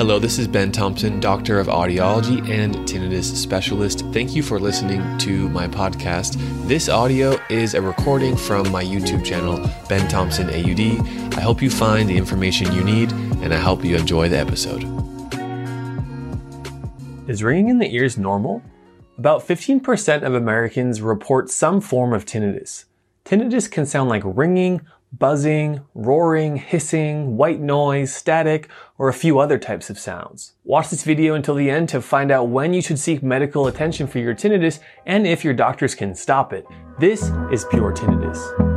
Hello, this is Ben Thompson, Doctor of Audiology and Tinnitus Specialist. Thank you for listening to my podcast. This audio is a recording from my YouTube channel, Ben Thompson AUD. I hope you find the information you need and I hope you enjoy the episode. Is ringing in the ears normal? About 15% of Americans report some form of tinnitus. Tinnitus can sound like ringing, buzzing, roaring, hissing, white noise, static, or a few other types of sounds. Watch this video until the end to find out when you should seek medical attention for your tinnitus and if your doctors can stop it. This is Pure Tinnitus.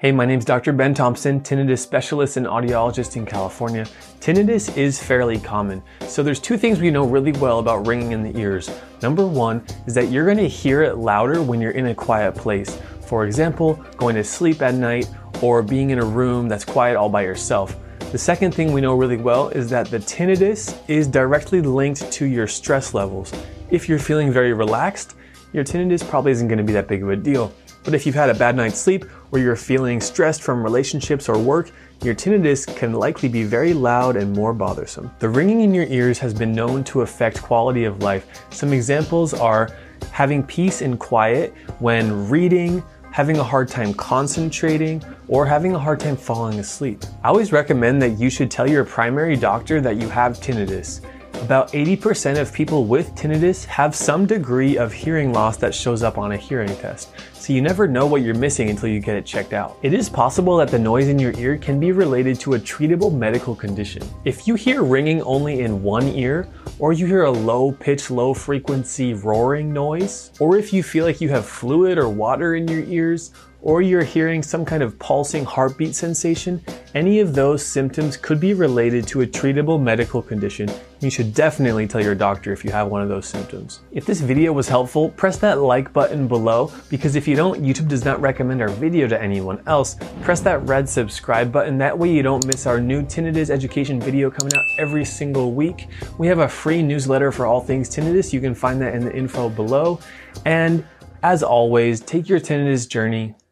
Hey, my name is Dr. Ben Thompson, tinnitus specialist and audiologist in California. Tinnitus is fairly common, so there's two things we know really well about ringing in the ears. Number one is that you're going to hear it louder when you're in a quiet place. For example, going to sleep at night or being in a room that's quiet all by yourself. The second thing we know really well is that the tinnitus is directly linked to your stress levels. If you're feeling very relaxed, your tinnitus probably isn't going to be that big of a deal. But if you've had a bad night's sleep or you're feeling stressed from relationships or work, your tinnitus can likely be very loud and more bothersome. The ringing in your ears has been known to affect quality of life. Some examples are having peace and quiet when reading, having a hard time concentrating, or having a hard time falling asleep. I always recommend that you should tell your primary doctor that you have tinnitus. About 80% of people with tinnitus have some degree of hearing loss that shows up on a hearing test, so you never know what you're missing until you get it checked out. It is possible that the noise in your ear can be related to a treatable medical condition. If you hear ringing only in one ear, or you hear a low pitch, low frequency roaring noise, or if you feel like you have fluid or water in your ears, or you're hearing some kind of pulsing heartbeat sensation, any of those symptoms could be related to a treatable medical condition. You should definitely tell your doctor if you have one of those symptoms. If this video was helpful, press that like button below because if you don't, YouTube does not recommend our video to anyone else. Press that red subscribe button, that way you don't miss our new tinnitus education video coming out every single week. We have a free newsletter for all things tinnitus, you can find that in the info below. And as always, take your tinnitus journey